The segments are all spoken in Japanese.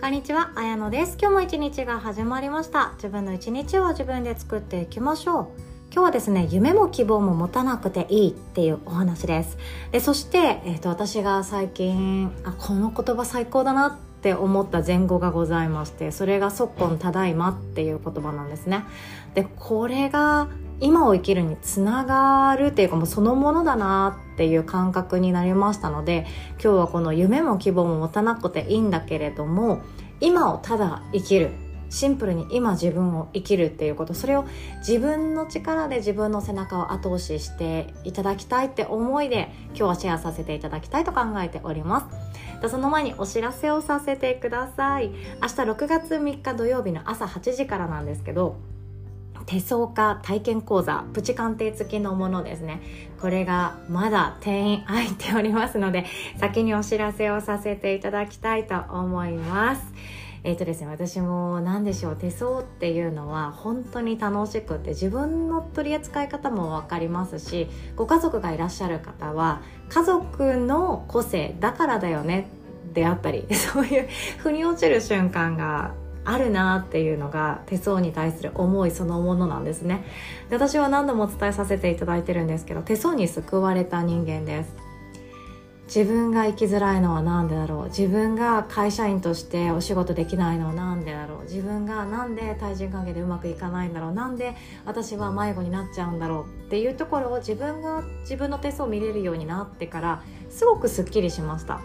こんにちは、あやのです。今日も一日が始まりました。自分の一日を自分で作っていきましょう。今日はですね、夢も希望も持たなくていいっていうお話です。でそして、えー、と私が最近あ、この言葉最高だなって思った前後がございまして、それが即今ただいまっていう言葉なんですね。で、これが今を生きるにつながるっていうかもうそのものだなっていう感覚になりましたので今日はこの夢も希望も持たなくていいんだけれども今をただ生きる。シンプルに今自分を生きるっていうこと。それを自分の力で自分の背中を後押ししていただきたいって思いで今日はシェアさせていただきたいと考えております。その前にお知らせをさせてください。明日6月3日土曜日の朝8時からなんですけど手相家体験講座プチ鑑定付きのものですね。これがまだ定員空いておりますので先にお知らせをさせていただきたいと思います。えっ、ー、とですね私も何でしょう手相っていうのは本当に楽しくて自分の取り扱い方も分かりますしご家族がいらっしゃる方は家族の個性だからだよねであったり そういう腑に落ちる瞬間があるなっていうのが手相に対する思いそのものなんですね。で私は何度もお伝えさせていただいてるんですけど手相に救われた人間です。自分が生きづらいのは何でだろう？自分が会社員としてお仕事できないのは何でだろう？自分が何で対人関係でうまくいかないんだろう？なんで私は迷子になっちゃうんだろう？っていうところを自分が自分の手相を見れるようになってからすごくすっきりしました。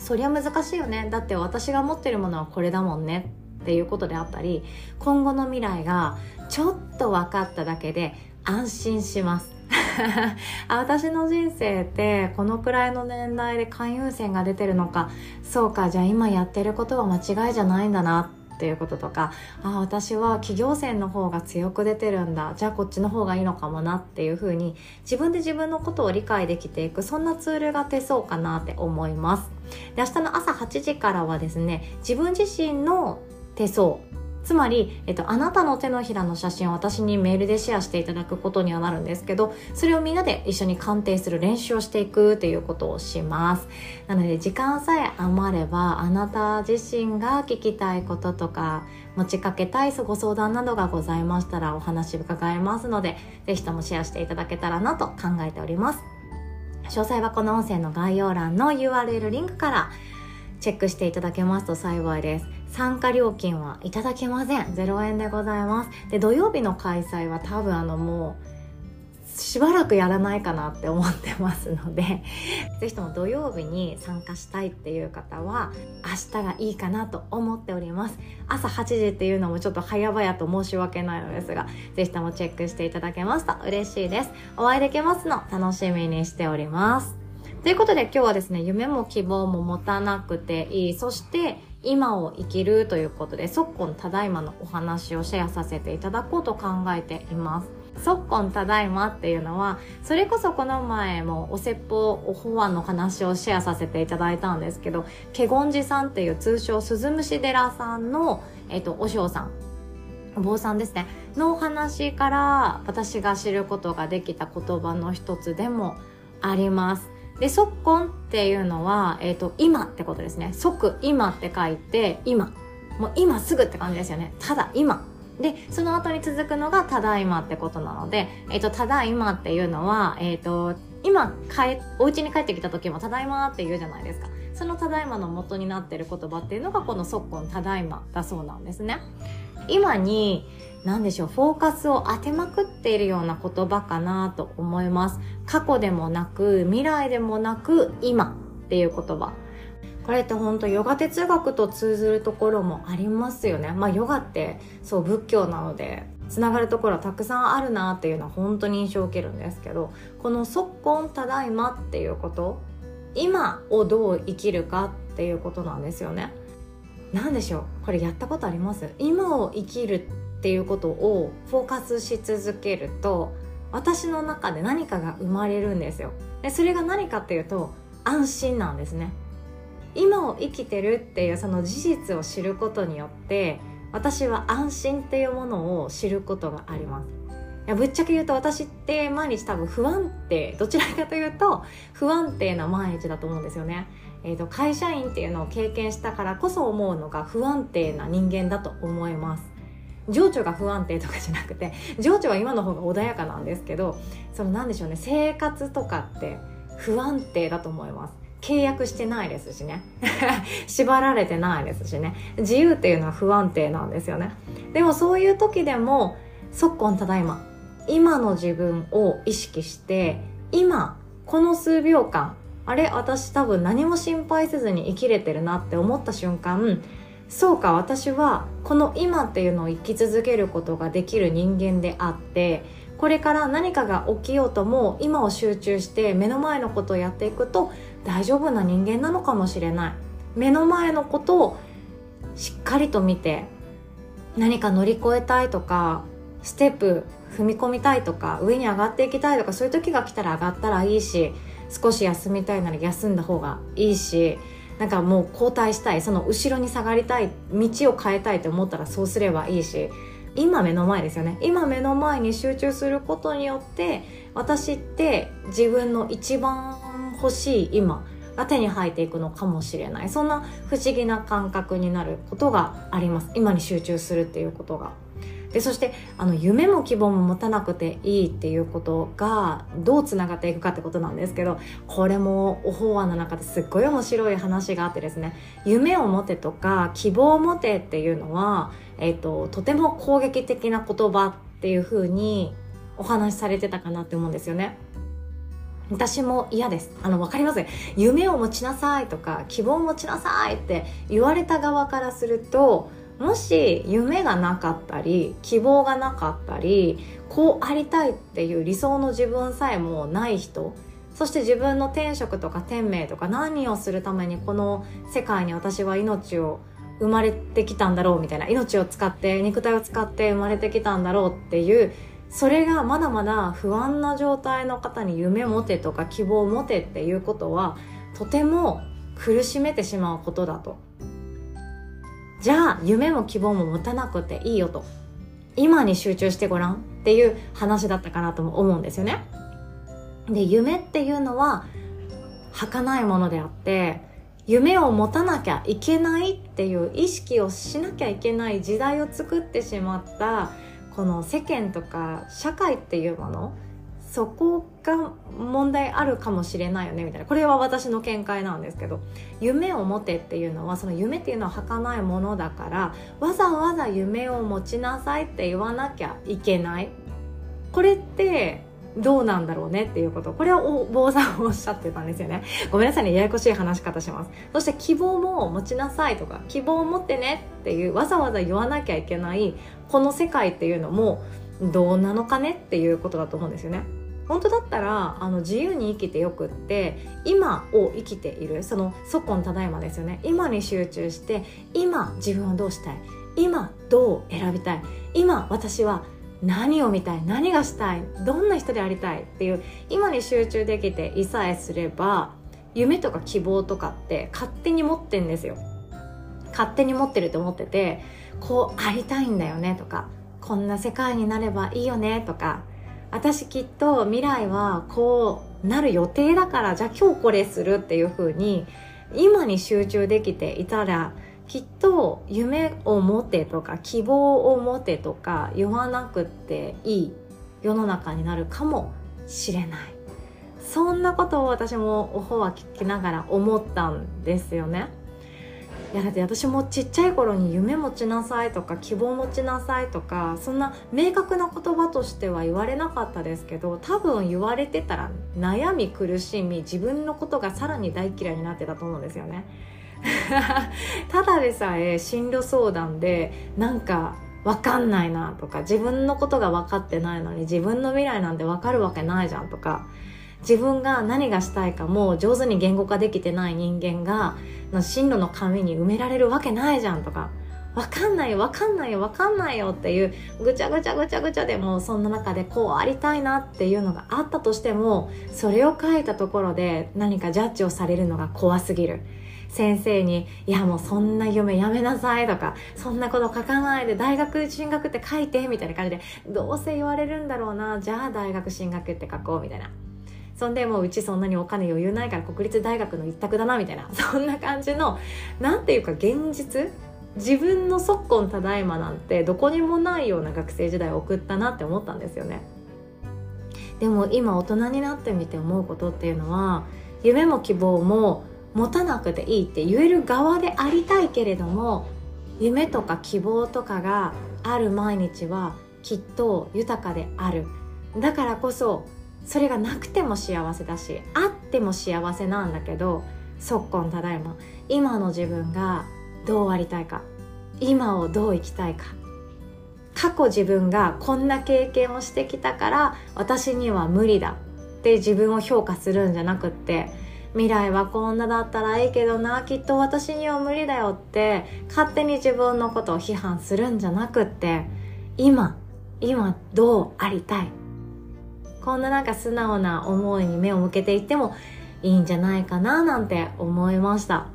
そりゃ難しいよね。だって私が持ってるものはこれだもんね。っていうことであったり今後の未来がちょっと分かっただけで安心します。あ私の人生ってこのくらいの年代で勧誘線が出てるのかそうかじゃあ今やってることは間違いじゃないんだなっていうこととかあ私は企業線の方が強く出てるんだじゃあこっちの方がいいのかもなっていうふうに自分で自分のことを理解できていくそんなツールが手相かなって思います。で明日の朝8時からはですね自分自身の手相。つまり、えっと、あなたの手のひらの写真を私にメールでシェアしていただくことにはなるんですけどそれをみんなで一緒に鑑定する練習をしていくっていうことをします。なので時間さえ余ればあなた自身が聞きたいこととか持ちかけたいご相談などがございましたらお話伺えますのでぜひともシェアしていただけたらなと考えております。詳細はこの音声の概要欄の URL リンクからチェックしていただけますと幸いです。参加料金はいただけません。0円でございます。で土曜日の開催は多分あのもうしばらくやらないかなって思ってますので 是非とも土曜日に参加したいっていう方は明日がいいかなと思っております。朝8時っていうのもちょっと早々と申し訳ないのですが是非ともチェックしていただけますと嬉しいです。お会いできますの楽しみにしております。ということで今日はですね夢も希望も持たなくていい。そして今を生きるということで昨今ただいまのお話をシェアさせていただこうと考えています。昨今ただいまっていうのはそれこそこの前もお説法お法案の話をシェアさせていただいたんですけど華厳寺さんっていう通称鈴虫寺さんの、えっと、お嬢さんお坊さんですね。のお話から私が知ることができた言葉の一つでもあります。で即今っていうのは、えーと、今ってことですね。即今って書いて今。もう今すぐって感じですよね。ただ今。でその後に続くのがただいまってことなので、えーと、ただいまっていうのは、えーと、今帰お家に帰ってきた時もただいまって言うじゃないですか。そのただいまの元になってる言葉っていうのがこの即今ただいまだそうなんですね。今に何でしょうフォーカスを当てまくっているような言葉かなと思います。過去でもなく未来でもなく今っていう言葉。これって本当ヨガ哲学と通ずるところもありますよね。まあヨガってそう仏教なのでつながるところはたくさんあるなっていうのは本当に印象を受けるんですけどこの「即今ただいま」っていうこと今をどう生きるかっていうことなんですよね。何でしょうこれやったことあります？今を生きるっていうことをフォーカスし続けると私の中で何かが生まれるんですよ。でそれが何かっていうと安心なんですね。今を生きてるっていうその事実を知ることによって私は安心っていうものを知ることがあります。いやぶっちゃけ言うと私って毎日多分不安定どちらかというと不安定な毎日だと思うんですよね、えーと、会社員っていうのを経験したからこそ思うのが不安定な人間だと思います。情緒が不安定とかじゃなくて情緒は今の方が穏やかなんですけどその何でしょうね生活とかって不安定だと思います。契約してないですしね。縛られてないですしね。自由っていうのは不安定なんですよね。でもそういう時でも即今ただいま今の自分を意識して今この数秒間あれ私多分何も心配せずに生きれてるなって思った瞬間そうか私はこの今っていうのを生き続けることができる人間であってこれから何かが起きようとも今を集中して目の前のことをやっていくと大丈夫な人間なのかもしれない。目の前のことをしっかりと見て何か乗り越えたいとかステップ踏み込みたいとか上に上がっていきたいとかそういう時が来たら上がったらいいし少し休みたいなら休んだ方がいいしなんかもう後退したいその後ろに下がりたい道を変えたいと思ったらそうすればいいし今目の前ですよね。今目の前に集中することによって私って自分の一番欲しい今が手に入っていくのかもしれない。そんな不思議な感覚になることがあります。今に集中するっていうことが。でそしてあの夢も希望も持たなくていいっていうことがどうつながっていくかってことなんですけどこれもお法話の中ですっごい面白い話があってですね夢を持てとか希望を持てっていうのは、えーと、とても攻撃的な言葉っていうふうにお話しされてたかなって思うんですよね。私も嫌です。あの、わかります夢を持ちなさいとか、希望を持ちなさいって言われた側からすると、もし夢がなかったり希望がなかったりこうありたいっていう理想の自分さえもない人そして自分の天職とか天命とか何をするためにこの世界に私は命を生まれてきたんだろうみたいな命を使って肉体を使って生まれてきたんだろうっていうそれがまだまだ不安な状態の方に夢持てとか希望持てっていうことはとても苦しめてしまうことだと。じゃあ夢も希望も持たなくていいよと。今に集中してごらんっていう話だったかなとも思うんですよね。で夢っていうのは儚いものであって夢を持たなきゃいけないっていう意識をしなきゃいけない時代を作ってしまったこの世間とか社会っていうものそこが問題あるかもしれないよねみたいな。これは私の見解なんですけど夢を持てっていうのはその夢っていうのは儚いものだからわざわざ夢を持ちなさいって言わなきゃいけない。これってどうなんだろうねっていうこと。これはお坊さんおっしゃってたんですよね。ごめんなさいねややこしい話し方します。そして希望も持ちなさいとか希望を持ってねっていうわざわざ言わなきゃいけないこの世界っていうのもどうなのかねっていうことだと思うんですよね。本当だったらあの自由に生きてよくって今を生きているその即今ただいまですよね。今に集中して今自分はどうしたい？今どう選びたい？今私は何を見たい？何がしたい？どんな人でありたい？っていう今に集中できていさえすれば夢とか希望とかって勝手に持ってんですよ。勝手に持ってると思っててこうありたいんだよねとかこんな世界になればいいよねとか私きっと未来はこうなる予定だからじゃあ今日これするっていう風に今に集中できていたらきっと夢を持てとか希望を持てとか言わなくていい世の中になるかもしれないそんなことを私もおほは聞きながら思ったんですよね。いやだって私もちっちゃい頃に夢持ちなさいとか希望持ちなさいとかそんな明確な言葉としては言われなかったですけど多分言われてたら悩み苦しみ自分のことがさらに大嫌いになってたと思うんですよね。ただでさえ進路相談でなんか分かんないなとか自分のことが分かってないのに自分の未来なんて分かるわけないじゃんとか自分が何がしたいかも上手に言語化できてない人間が進路の紙に埋められるわけないじゃんとか。わかんないよわかんないよわかんないよっていうぐちゃぐちゃぐちゃぐちゃでもそんな中でこうありたいなっていうのがあったとしてもそれを書いたところで何かジャッジをされるのが怖すぎる。先生に「いやもうそんな夢やめなさい」とか「そんなこと書かないで大学進学って書いて」みたいな感じでどうせ言われるんだろうなじゃあ大学進学って書こうみたいな。そんでもううちそんなにお金余裕ないから国立大学の一択だなみたいな。そんな感じのなんていうか現実？自分の即今ただいまなんてどこにもないような学生時代を送ったなって思ったんですよね。でも今大人になってみて思うことっていうのは夢も希望も持たなくていいって言える側でありたいけれども夢とか希望とかがある毎日はきっと豊かである。だからこそそれがなくても幸せだしあっても幸せなんだけど即今ただいま。今の自分がどうありたいか今をどう生きたいか。過去自分がこんな経験をしてきたから私には無理だ。って自分を評価するんじゃなくって未来はこんなだったらいいけどなきっと私には無理だよって勝手に自分のことを批判するんじゃなくって今今どうありたいこんななんか素直な思いに目を向けていってもいいんじゃないかななんて思いました。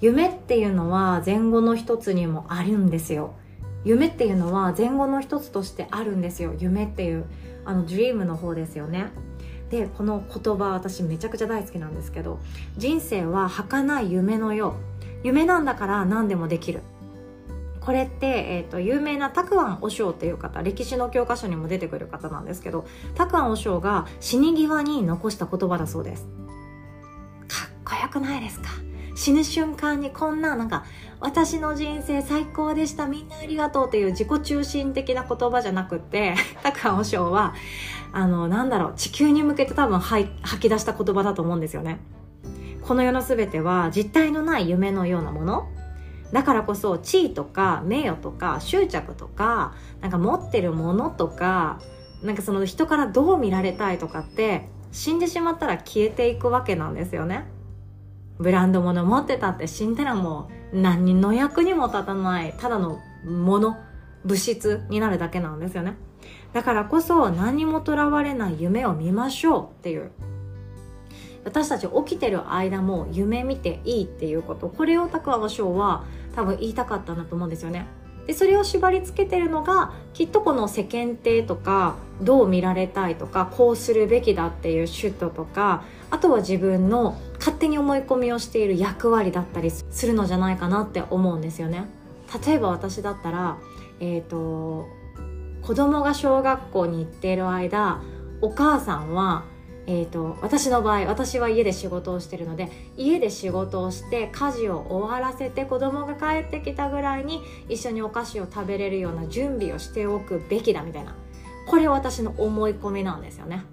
夢っていうのは前後の一つにもあるんですよ。夢っていうのは前後の一つとしてあるんですよ。夢っていうあの dream の方ですよね。でこの言葉私めちゃくちゃ大好きなんですけど人生は儚い夢のよう。夢なんだから何でもできる。これって、えーと、有名なタクアン・オショウっていう方歴史の教科書にも出てくる方なんですけどタクアン・オショウが死に際に残した言葉だそうです。かっこよくないですか？死ぬ瞬間にこんななんか私の人生最高でしたみんなありがとうっていう自己中心的な言葉じゃなくって タクアン・オショウはあのなんだろう地球に向けて多分吐き出した言葉だと思うんですよね。この世の全ては実体のない夢のようなものだからこそ地位とか名誉とか執着とかなんか持ってるものとかなんかその人からどう見られたいとかって死んでしまったら消えていくわけなんですよね。ブランド物持ってたって死んだらもう何の役にも立たないただのもの物質になるだけなんですよね。だからこそ何もとらわれない夢を見ましょうっていう。私たち起きてる間も夢見ていいっていうこと。これを拓和章は多分言いたかったんだと思うんですよね。でそれを縛り付けてるのがきっとこの世間体とかどう見られたいとかこうするべきだっていうシュットとかあとは自分の勝手に思い込みをしている役割だったりするのじゃないかなって思うんですよね。例えば私だったらえっ、ー、と子供が小学校に行っている間お母さんはえーと、私の場合私は家で仕事をしてるので家で仕事をして家事を終わらせて子供が帰ってきたぐらいに一緒にお菓子を食べれるような準備をしておくべきだみたいな。これ私の思い込みなんですよね。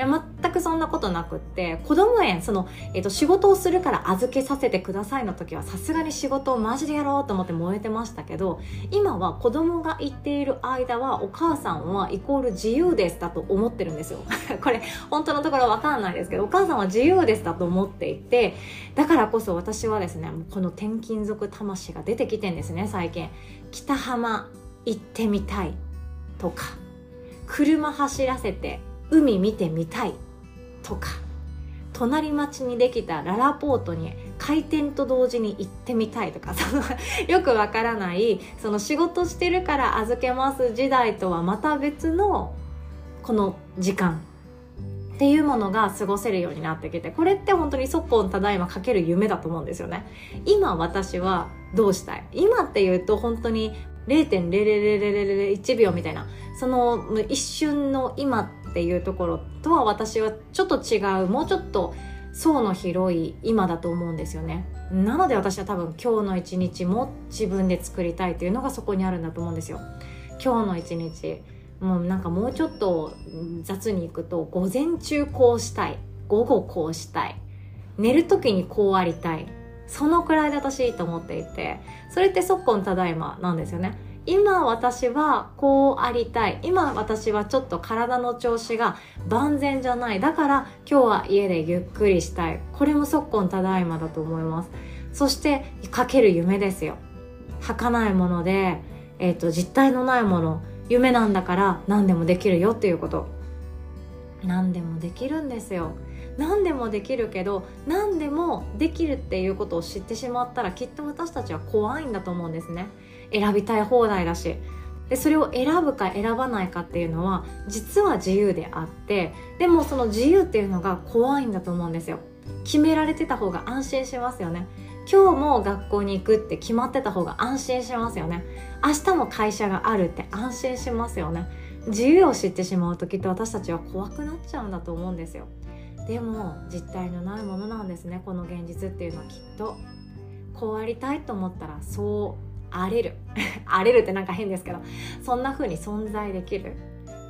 や全くそんなことなくって子供園その、えーと、仕事をするから預けさせてくださいの時はさすがに仕事をマジでやろうと思って燃えてましたけど今は子供が行っている間はお母さんはイコール自由ですだと思ってるんですよ。これ本当のところわかんないですけどお母さんは自由ですだと思っていてだからこそ私はですねこの転勤族魂が出てきてんですね最近。北浜行ってみたいとか車走らせて海見てみたいとか隣町にできたララポートに開店と同時に行ってみたいとかその よくわからないその仕事してるから預けます時代とはまた別のこの時間。っていうものが過ごせるようになってきてこれって本当にそっぽんただいまかける夢だと思うんですよね。今私はどうしたい？今っていうと本当に0.0001秒みたいなその一瞬の今っていうところとは私はちょっと違うもうちょっと層の広い今だと思うんですよね。なので私は多分今日の一日も自分で作りたいというのがそこにあるんだと思うんですよ。今日の一日もうなんかもうちょっと雑にいくと午前中こうしたい。午後こうしたい。寝る時にこうありたい。そのくらいで私いいと思っていてそれって即今ただいまなんですよね。今私はこうありたい。今私はちょっと体の調子が万全じゃない。だから今日は家でゆっくりしたい。これも即今ただいまだと思います。そしてかける夢ですよ。儚いもので、えーと、実体のないもの。夢なんだから何でもできるよっていうこと。何でもできるんですよ。何でもできるけど何でもできるっていうことを知ってしまったらきっと私たちは怖いんだと思うんですね。選びたい放題だし。でそれを選ぶか選ばないかっていうのは実は自由であってでもその自由っていうのが怖いんだと思うんですよ。決められてた方が安心しますよね。今日も学校に行くって決まってた方が安心しますよね。明日も会社があるって安心しますよね。自由を知ってしまうときっと私たちは怖くなっちゃうんだと思うんですよ。でも実体のないものなんですねこの現実っていうのはきっと。こうありたいと思ったらそう。荒れる。荒れるってなんか変ですけどそんな風に存在できる。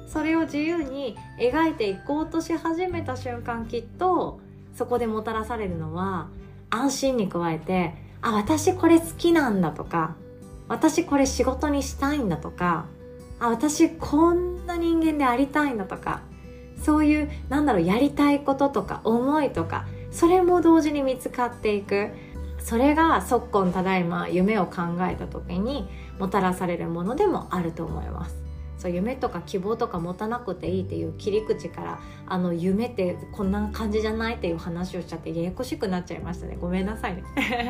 それを自由に描いていこうとし始めた瞬間きっとそこでもたらされるのは安心に加えてあ私これ好きなんだとか私これ仕事にしたいんだとかあ私こんな人間でありたいんだとかそういうなんだろうやりたいこととか思いとかそれも同時に見つかっていく。それが昨今ただいま夢を考えた時にもたらされるものでもあると思います。そう夢とか希望とか持たなくていいっていう切り口からあの夢ってこんな感じじゃないっていう話をしちゃってややこしくなっちゃいましたね。ごめんなさいね。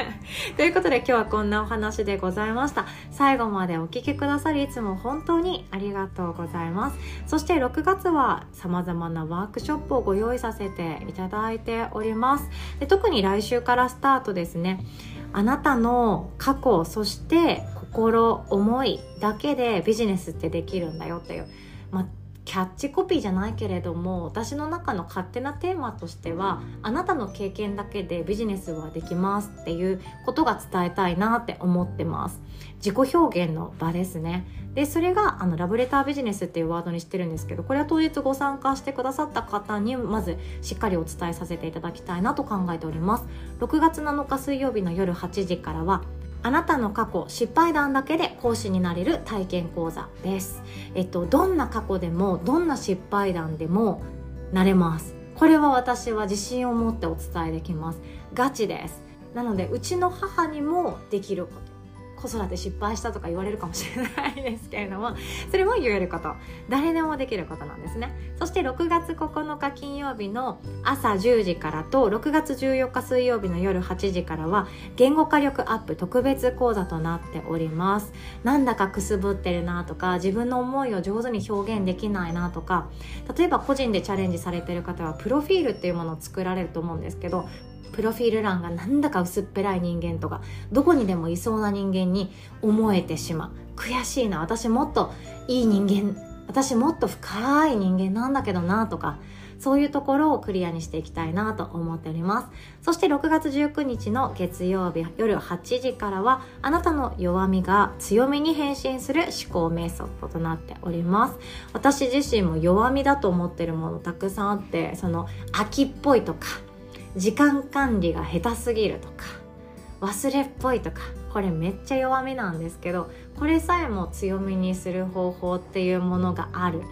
ということで今日はこんなお話でございました。最後までお聴きくださりいつも本当にありがとうございます。そして6月は様々なワークショップをご用意させていただいております。で特に来週からスタートですね。あなたの過去そして心思いだけでビジネスってできるんだよっていう、まあ、キャッチコピーじゃないけれども私の中の勝手なテーマとしてはあなたの経験だけでビジネスはできますっていうことが伝えたいなって思ってます。自己表現の場ですね。でそれがあのラブレタービジネスっていうワードにしてるんですけどこれは当日ご参加してくださった方にまずしっかりお伝えさせていただきたいなと考えております。6月7日水曜日の夜8時からはあなたの過去失敗談だけで講師になれる体験講座です。えっと、どんな過去でも、どんな失敗談でもなれます。これは私は自信を持ってお伝えできます。ガチです。なので、うちの母にもできること。子育て失敗したとか言われるかもしれないですけれどもそれも言えること。誰でもできることなんですね。そして6月9日金曜日の朝10時からと6月14日水曜日の夜8時からは言語化力アップ特別講座となっております。なんだかくすぶってるなとか自分の思いを上手に表現できないなとか例えば個人でチャレンジされてる方はプロフィールっていうものを作られると思うんですけどプロフィール欄がなんだか薄っぺらい人間とかどこにでもいそうな人間に思えてしまう。悔しいな。私もっといい人間。私もっと深い人間なんだけどなとか。そういうところをクリアにしていきたいなと思っております。そして6月19日の月曜日夜8時からはあなたの弱みが強みに変身する思考メソッドとなっております。私自身も弱みだと思ってるものたくさんあってその秋っぽいとか時間管理が下手すぎるとか忘れっぽいとかこれめっちゃ弱みなんですけどこれさえも強みにする方法っていうものがある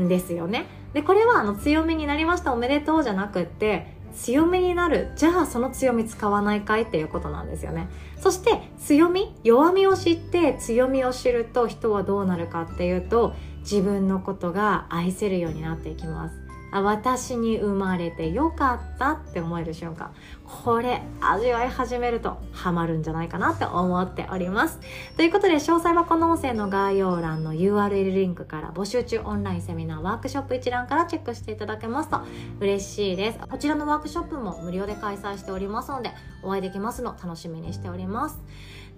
んですよね。でこれはあの強みになりましたおめでとうじゃなくって強みになるじゃあその強み使わないかいっていうことなんですよね。そして強み弱みを知って強みを知ると人はどうなるかっていうと自分のことが愛せるようになっていきます。あ私に生まれてよかったって思える瞬間。これ味わい始めるとハマるんじゃないかなって思っております。ということで詳細はこの音声の概要欄の URL リンクから募集中オンラインセミナーワークショップ一覧からチェックしていただけますと嬉しいです。こちらのワークショップも無料で開催しておりますのでお会いできますの楽しみにしております。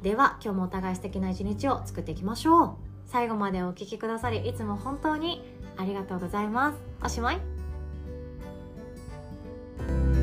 では今日もお互い素敵な一日を作っていきましょう。最後までお聴きくださりいつも本当にありがとうございます。おしまい。了。